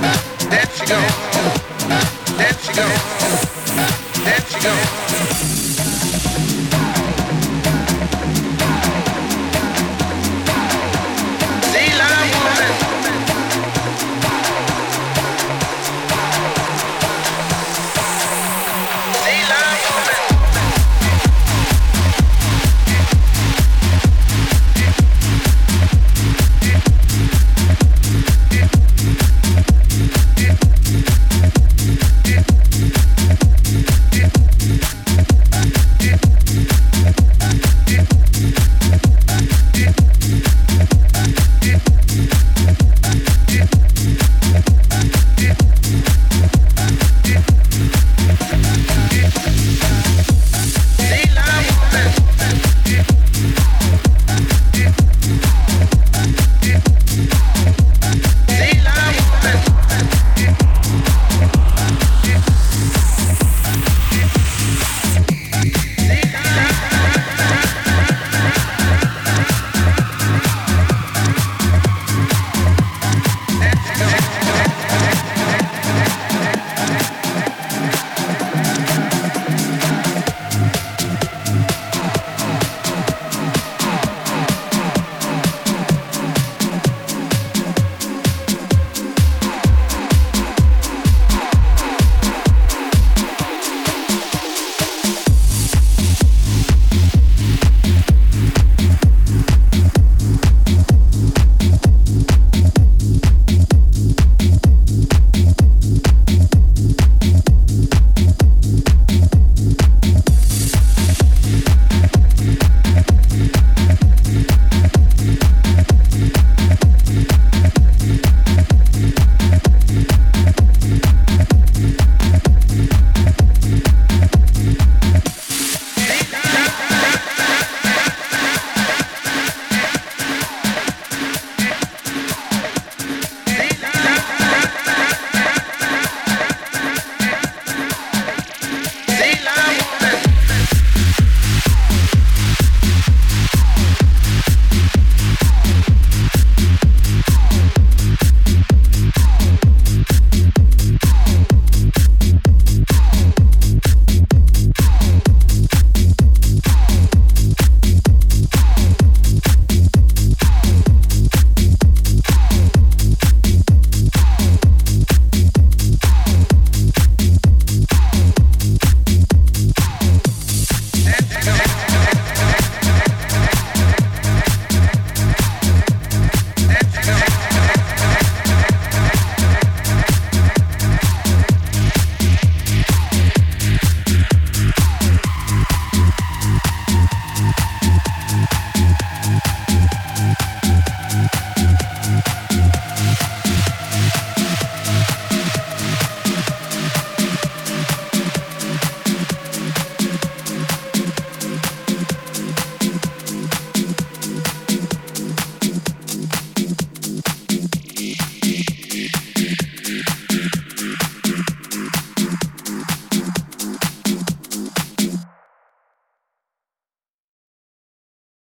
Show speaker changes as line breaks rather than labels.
There she goes. There she goes.